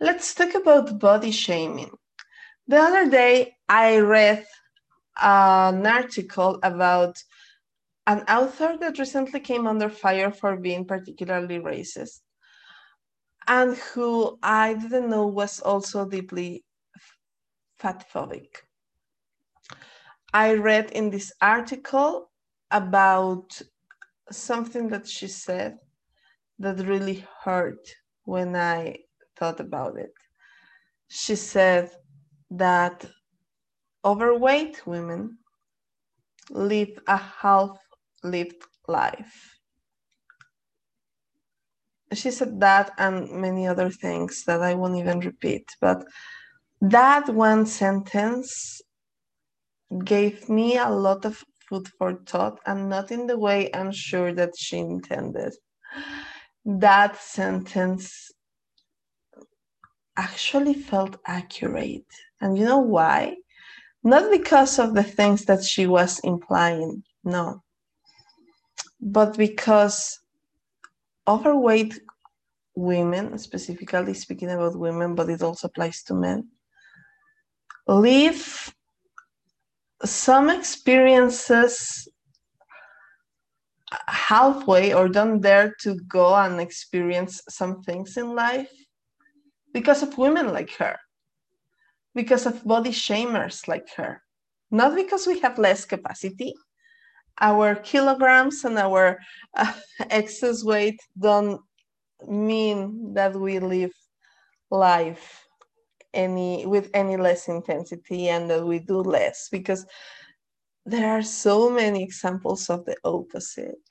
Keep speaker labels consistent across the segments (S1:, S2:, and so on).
S1: let's talk about body shaming. The other day, I read an article about an author that recently came under fire for being particularly racist and who I didn't know was also deeply fatphobic. I read in this article about something that she said that really hurt when I thought about it. She said that overweight women live a half lived life. She said that and many other things that I won't even repeat, but that one sentence gave me a lot of food for thought and not in the way I'm sure that she intended. That sentence actually felt accurate. And you know why? Not because of the things that she was implying, no, but because overweight women, specifically speaking about women, but it also applies to men, live some experiences halfway or don't dare to go and experience some things in life because of women like her, because of body shamers like her, not because we have less capacity. Our kilograms and our uh, excess weight don't mean that we live life any with any less intensity and that we do less because there are so many examples of the opposite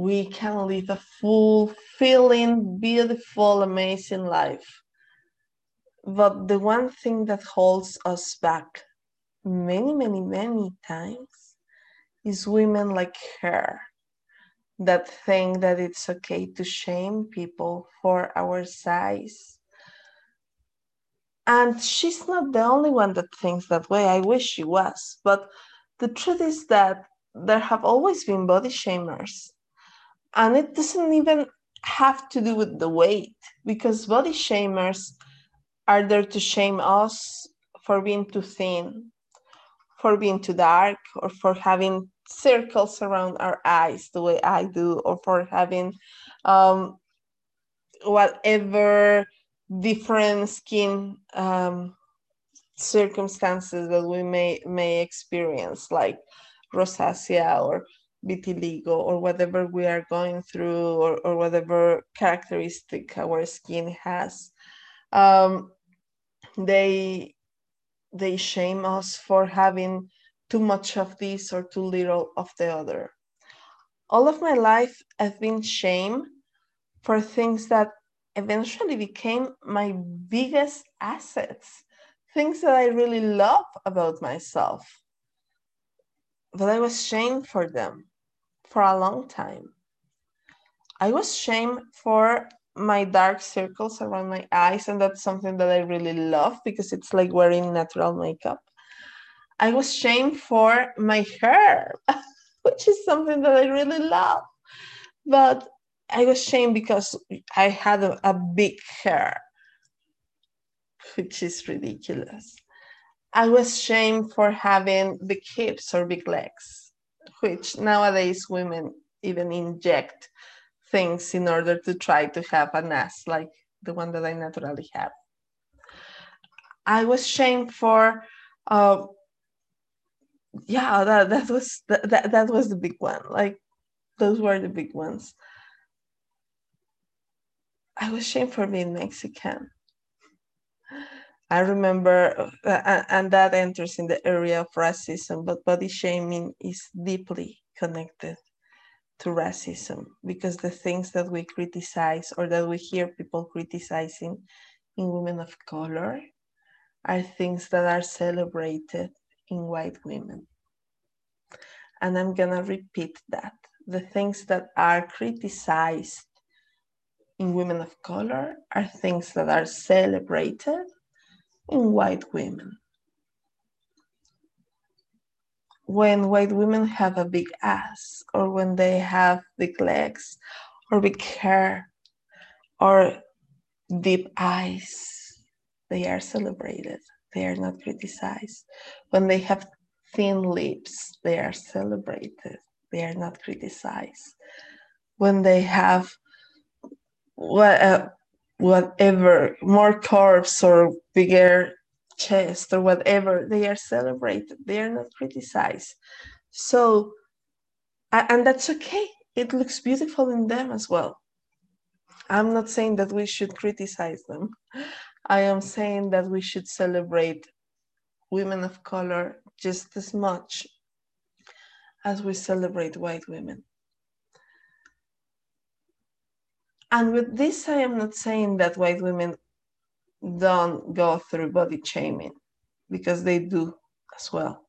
S1: we can live a fulfilling, beautiful, amazing life. But the one thing that holds us back many, many, many times is women like her that think that it's okay to shame people for our size. And she's not the only one that thinks that way. I wish she was. But the truth is that there have always been body shamers and it doesn't even have to do with the weight because body shamers are there to shame us for being too thin, for being too dark, or for having circles around our eyes the way I do, or for having um, whatever different skin um, circumstances that we may may experience, like rosacea or vitiligo or whatever we are going through or, or whatever characteristic our skin has. Um, they they shame us for having too much of this or too little of the other. All of my life i've been shamed for things that eventually became my biggest assets things that i really love about myself. But i was shamed for them for a long time. I was shamed for my dark circles around my eyes, and that's something that I really love because it's like wearing natural makeup. I was shamed for my hair, which is something that I really love. But I was shamed because I had a, a big hair, which is ridiculous. I was shamed for having big hips or big legs which nowadays women even inject things in order to try to have an ass like the one that I naturally have. I was shamed for, uh, yeah, that, that was that, that, that was the big one. Like those were the big ones. I was shamed for being Mexican. I remember, uh, and that enters in the area of racism, but body shaming is deeply connected to racism because the things that we criticize or that we hear people criticizing in women of color are things that are celebrated in white women. And I'm gonna repeat that. The things that are criticized in women of color are things that are celebrated in white women. When white women have a big ass, or when they have big legs, or big hair, or deep eyes, they are celebrated. They are not criticized. When they have thin lips, they are celebrated. They are not criticized. When they have what, uh, whatever more curves or bigger chest or whatever, they are celebrated. They are not criticized. So, and that's okay. It looks beautiful in them as well. I'm not saying that we should criticize them. I am saying that we should celebrate women of color just as much as we celebrate white women. And with this, I am not saying that white women don't go through body shaming because they do as well.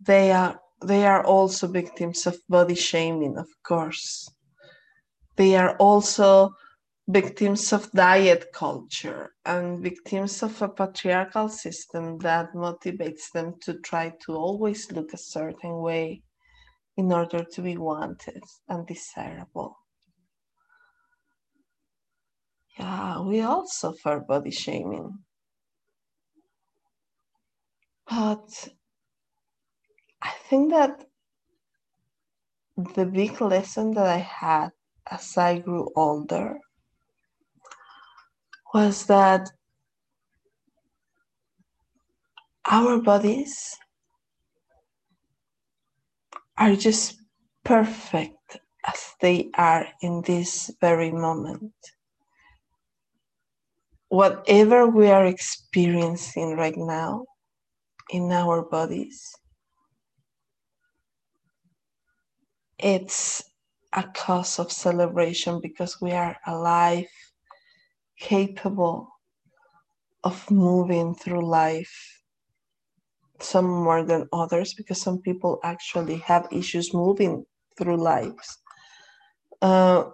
S1: They are they are also victims of body shaming, of course. They are also victims of diet culture and victims of a patriarchal system that motivates them to try to always look a certain way in order to be wanted and desirable. Yeah, we all suffer body shaming. But I think that the big lesson that I had as I grew older was that our bodies are just perfect as they are in this very moment. Whatever we are experiencing right now in our bodies, it's a cause of celebration because we are alive, capable of moving through life. Some more than others because some people actually have issues moving through lives. Uh,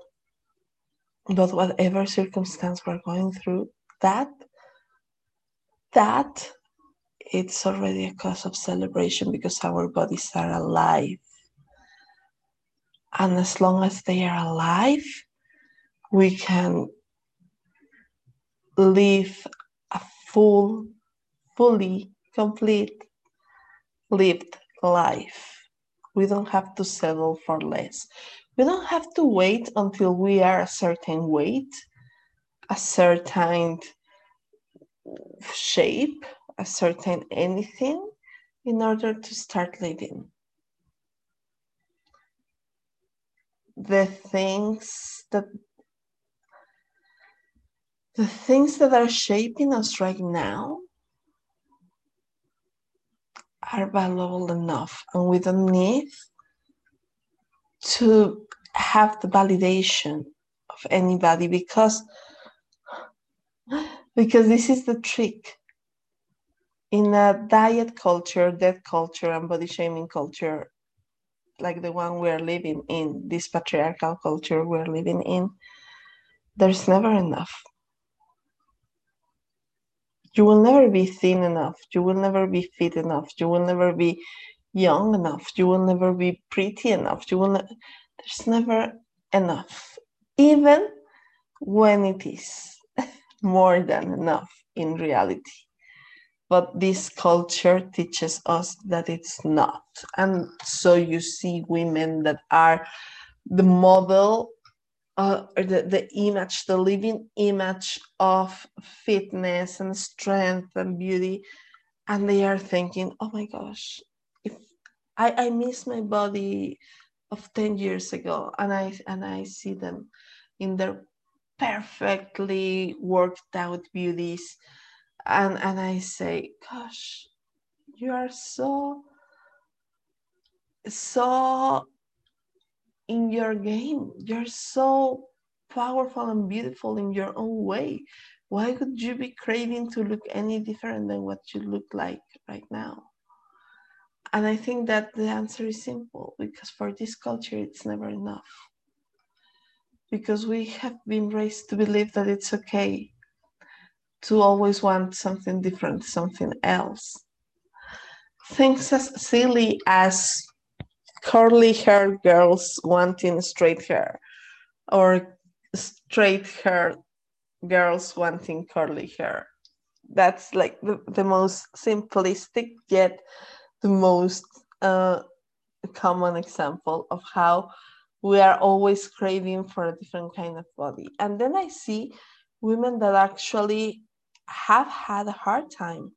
S1: but whatever circumstance we're going through, that that it's already a cause of celebration because our bodies are alive and as long as they are alive, we can live a full, fully complete lived life. We don't have to settle for less. We don't have to wait until we are a certain weight, a certain shape, a certain anything in order to start living. the things that the things that are shaping us right now are valuable enough and we don't need to have the validation of anybody because because this is the trick in a diet culture death culture and body shaming culture like the one we're living in, this patriarchal culture we're living in, there's never enough. You will never be thin enough. You will never be fit enough. You will never be young enough. You will never be pretty enough. You will. Ne- there's never enough, even when it is more than enough in reality but this culture teaches us that it's not. And so you see women that are the model uh, or the, the image, the living image of fitness and strength and beauty. And they are thinking, oh my gosh, if I, I miss my body of 10 years ago and I and I see them in their perfectly worked out beauties. And and i say gosh you are so so in your game. You're so powerful and beautiful in your own way. Why would you be craving to look any different than what you look like right now? And i think that the answer is simple because for this culture it's never enough because we have been raised to believe that it's okay to always want something different, something else. Things as silly as curly hair girls wanting straight hair or straight hair girls wanting curly hair. That's like the, the most simplistic yet the most uh, common example of how we are always craving for a different kind of body. And then I see women that actually have had a hard time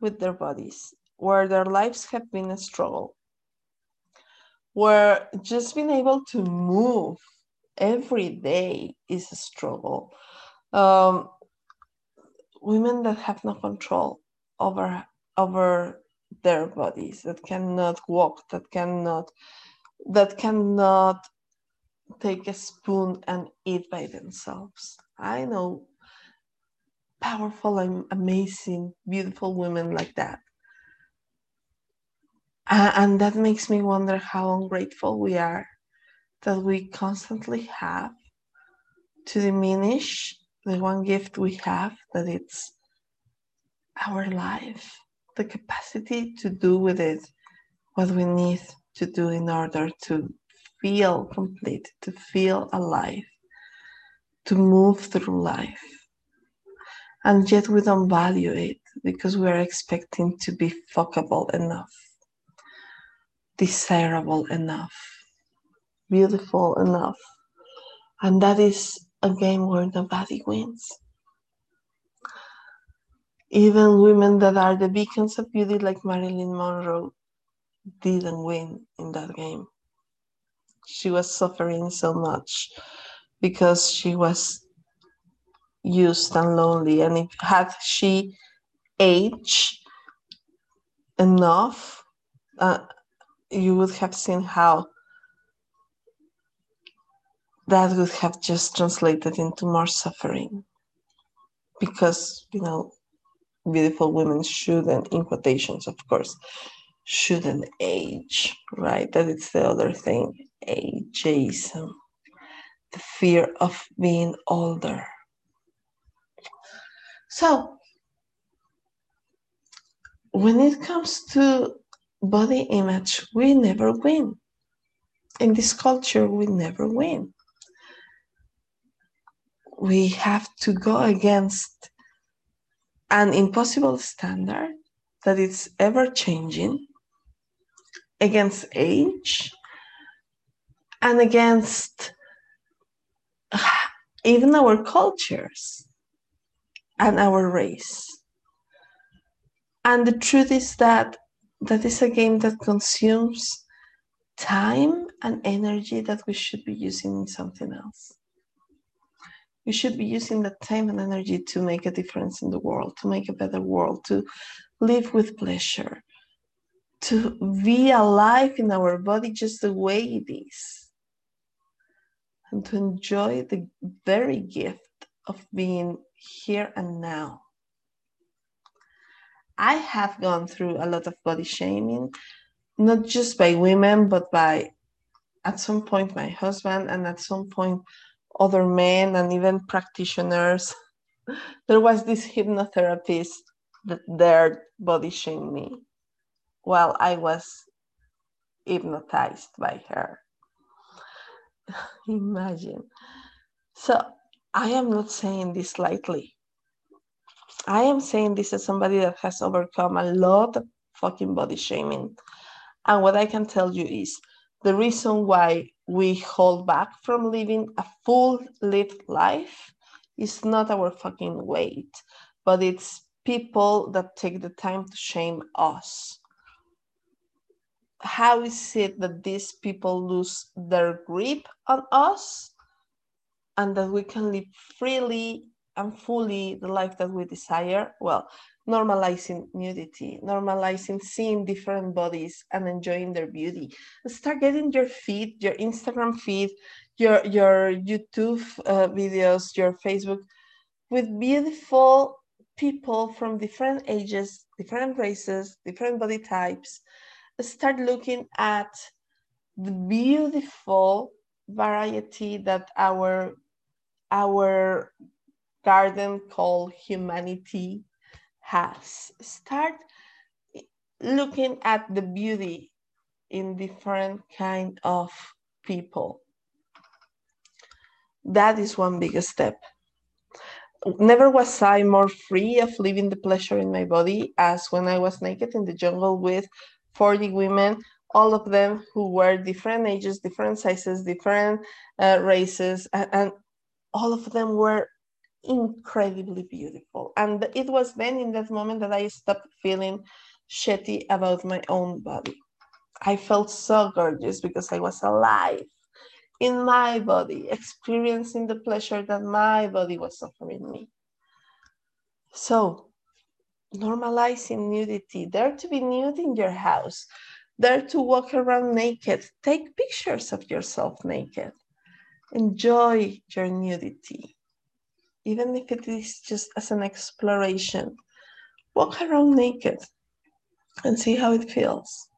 S1: with their bodies, where their lives have been a struggle, where just being able to move every day is a struggle. Um, women that have no control over over their bodies, that cannot walk, that cannot that cannot take a spoon and eat by themselves. I know powerful amazing, beautiful women like that. and that makes me wonder how ungrateful we are that we constantly have to diminish the one gift we have that it's our life, the capacity to do with it what we need to do in order to feel complete, to feel alive, to move through life. And yet we don't value it because we are expecting to be fuckable enough, desirable enough, beautiful enough. And that is a game where nobody wins. Even women that are the beacons of beauty, like Marilyn Monroe, didn't win in that game. She was suffering so much because she was used and lonely. And if had she aged enough, uh, you would have seen how that would have just translated into more suffering. Because, you know, beautiful women shouldn't, in quotations, of course, shouldn't age, right? That is the other thing, ageism, the fear of being older. So, when it comes to body image, we never win. In this culture, we never win. We have to go against an impossible standard that is ever changing against age and against even our cultures and our race. And the truth is that that is a game that consumes time and energy that we should be using in something else. We should be using that time and energy to make a difference in the world, to make a better world, to live with pleasure, to be alive in our body just the way it is and to enjoy the very gift of being here and now. I have gone through a lot of body shaming, not just by women, but by at some point my husband, and at some point other men, and even practitioners. There was this hypnotherapist that dared body shame me while I was hypnotized by her. Imagine. So I am not saying this lightly. I am saying this as somebody that has overcome a lot of fucking body shaming. And what I can tell you is the reason why we hold back from living a full lived life is not our fucking weight, but it's people that take the time to shame us how is it that these people lose their grip on us and that we can live freely and fully the life that we desire? Well, normalizing nudity, normalizing seeing different bodies and enjoying their beauty. Start getting your feed, your Instagram feed, your your YouTube uh, videos, your Facebook with beautiful people from different ages, different races, different body types, start looking at the beautiful variety that our our garden called humanity has. Start looking at the beauty in different kind of people. That is one big step. Never was I more free of living the pleasure in my body as when I was naked in the jungle with 40 women, all of them who were different ages, different sizes, different uh, races, and, and all of them were incredibly beautiful. And it was then in that moment that I stopped feeling shitty about my own body. I felt so gorgeous because I was alive in my body, experiencing the pleasure that my body was offering me. So, normalizing nudity, dare to be nude in your house, dare to walk around naked, take pictures of yourself naked, enjoy your nudity, even if it is just as an exploration. Walk around naked and see how it feels.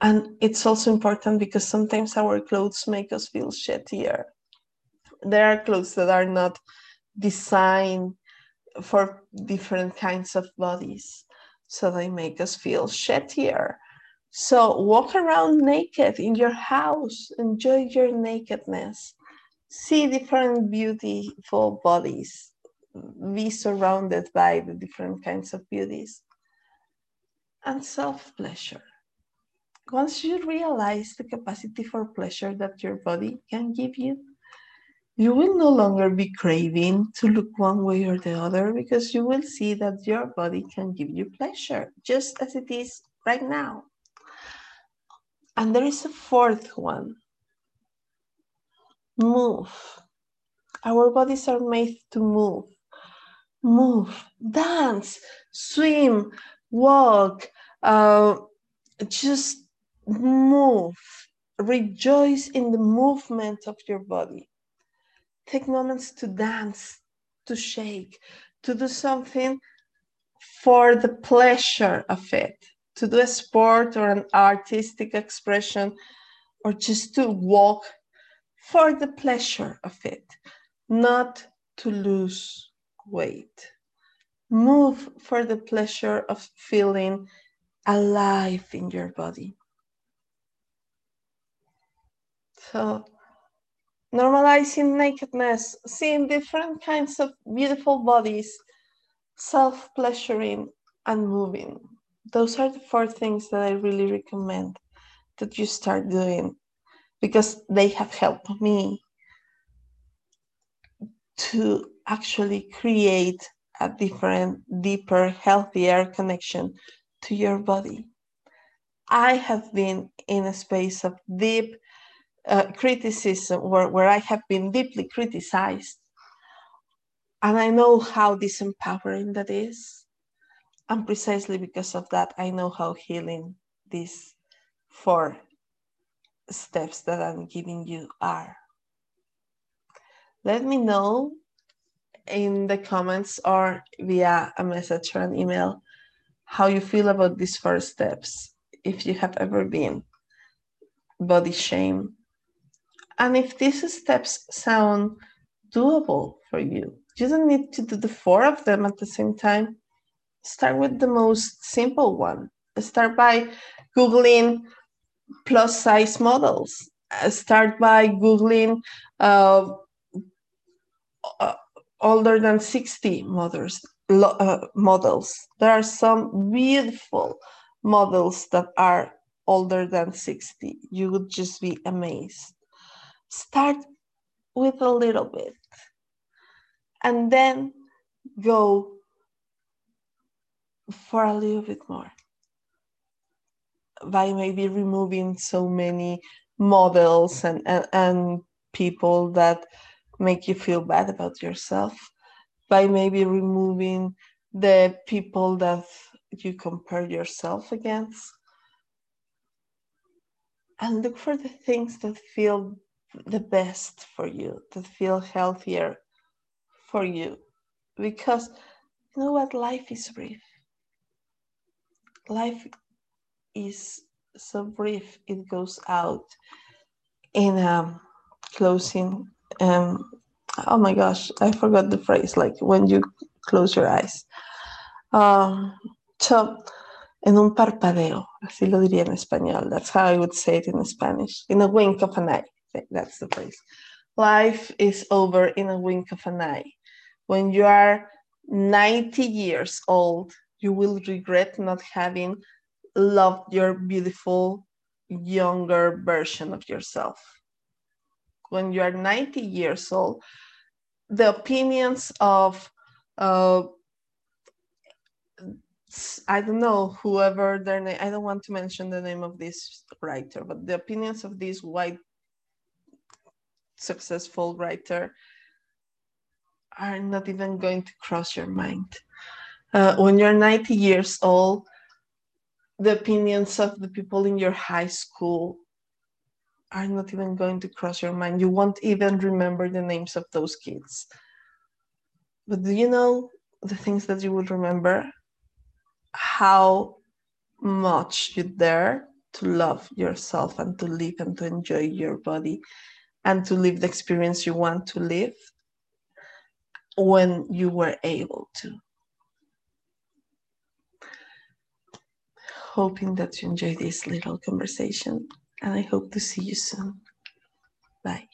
S1: And it's also important because sometimes our clothes make us feel shittier. There are clothes that are not designed for different kinds of bodies, so they make us feel shittier. So walk around naked in your house, enjoy your nakedness, see different beautiful bodies, be surrounded by the different kinds of beauties, and self pleasure. Once you realize the capacity for pleasure that your body can give you, you will no longer be craving to look one way or the other because you will see that your body can give you pleasure just as it is right now. And there is a fourth one move. Our bodies are made to move. Move, dance, swim, walk, uh, just move. Rejoice in the movement of your body. Take moments to dance, to shake, to do something for the pleasure of it to do a sport or an artistic expression or just to walk for the pleasure of it, not to lose weight. Move for the pleasure of feeling alive in your body. So, normalizing nakedness, seeing different kinds of beautiful bodies, self pleasuring, and moving those are the four things that I really recommend that you start doing because they have helped me to actually create a different, deeper, healthier connection to your body. I have been in a space of deep uh, criticism where, where I have been deeply criticized. And I know how disempowering that is and precisely because of that, I know how healing these four steps that I'm giving you are. Let me know in the comments or via a message or an email how you feel about these four steps. If you have ever been body shame, and if these steps sound doable for you, you don't need to do the four of them at the same time start with the most simple one. Start by Googling plus size models. Start by Googling uh, uh, older than 60 models, uh, models. There are some beautiful models that are older than 60. You would just be amazed. Start with a little bit and then go for a little bit more by maybe removing so many models and, and, and people that make you feel bad about yourself by maybe removing the people that you compare yourself against and look for the things that feel the best for you that feel healthier for you. Because you know what? Life is brief. Life is so brief. It goes out in a closing um oh my gosh i forgot the phrase like when you close your eyes. Um so en un parpadeo así lo diría en español. That's how i would say it in spanish. In a wink of an eye that's the phrase life is over in a wink of an eye when you are 90 years old, you will regret not having loved your beautiful younger version of yourself. When you are 90 years old, the opinions of uh, I don't know whoever their name. I don't want to mention the name of this writer, but the opinions of this white successful writer are not even going to cross your mind. Uh, when you're 90 years old, the opinions of the people in your high school are not even going to cross your mind. You won't even remember the names of those kids. But do you know the things that you will remember? How much you dare to love yourself and to live and to enjoy your body and to live the experience you want to live when you were able to. Hoping that you enjoy this little conversation, and I hope to see you soon. Bye.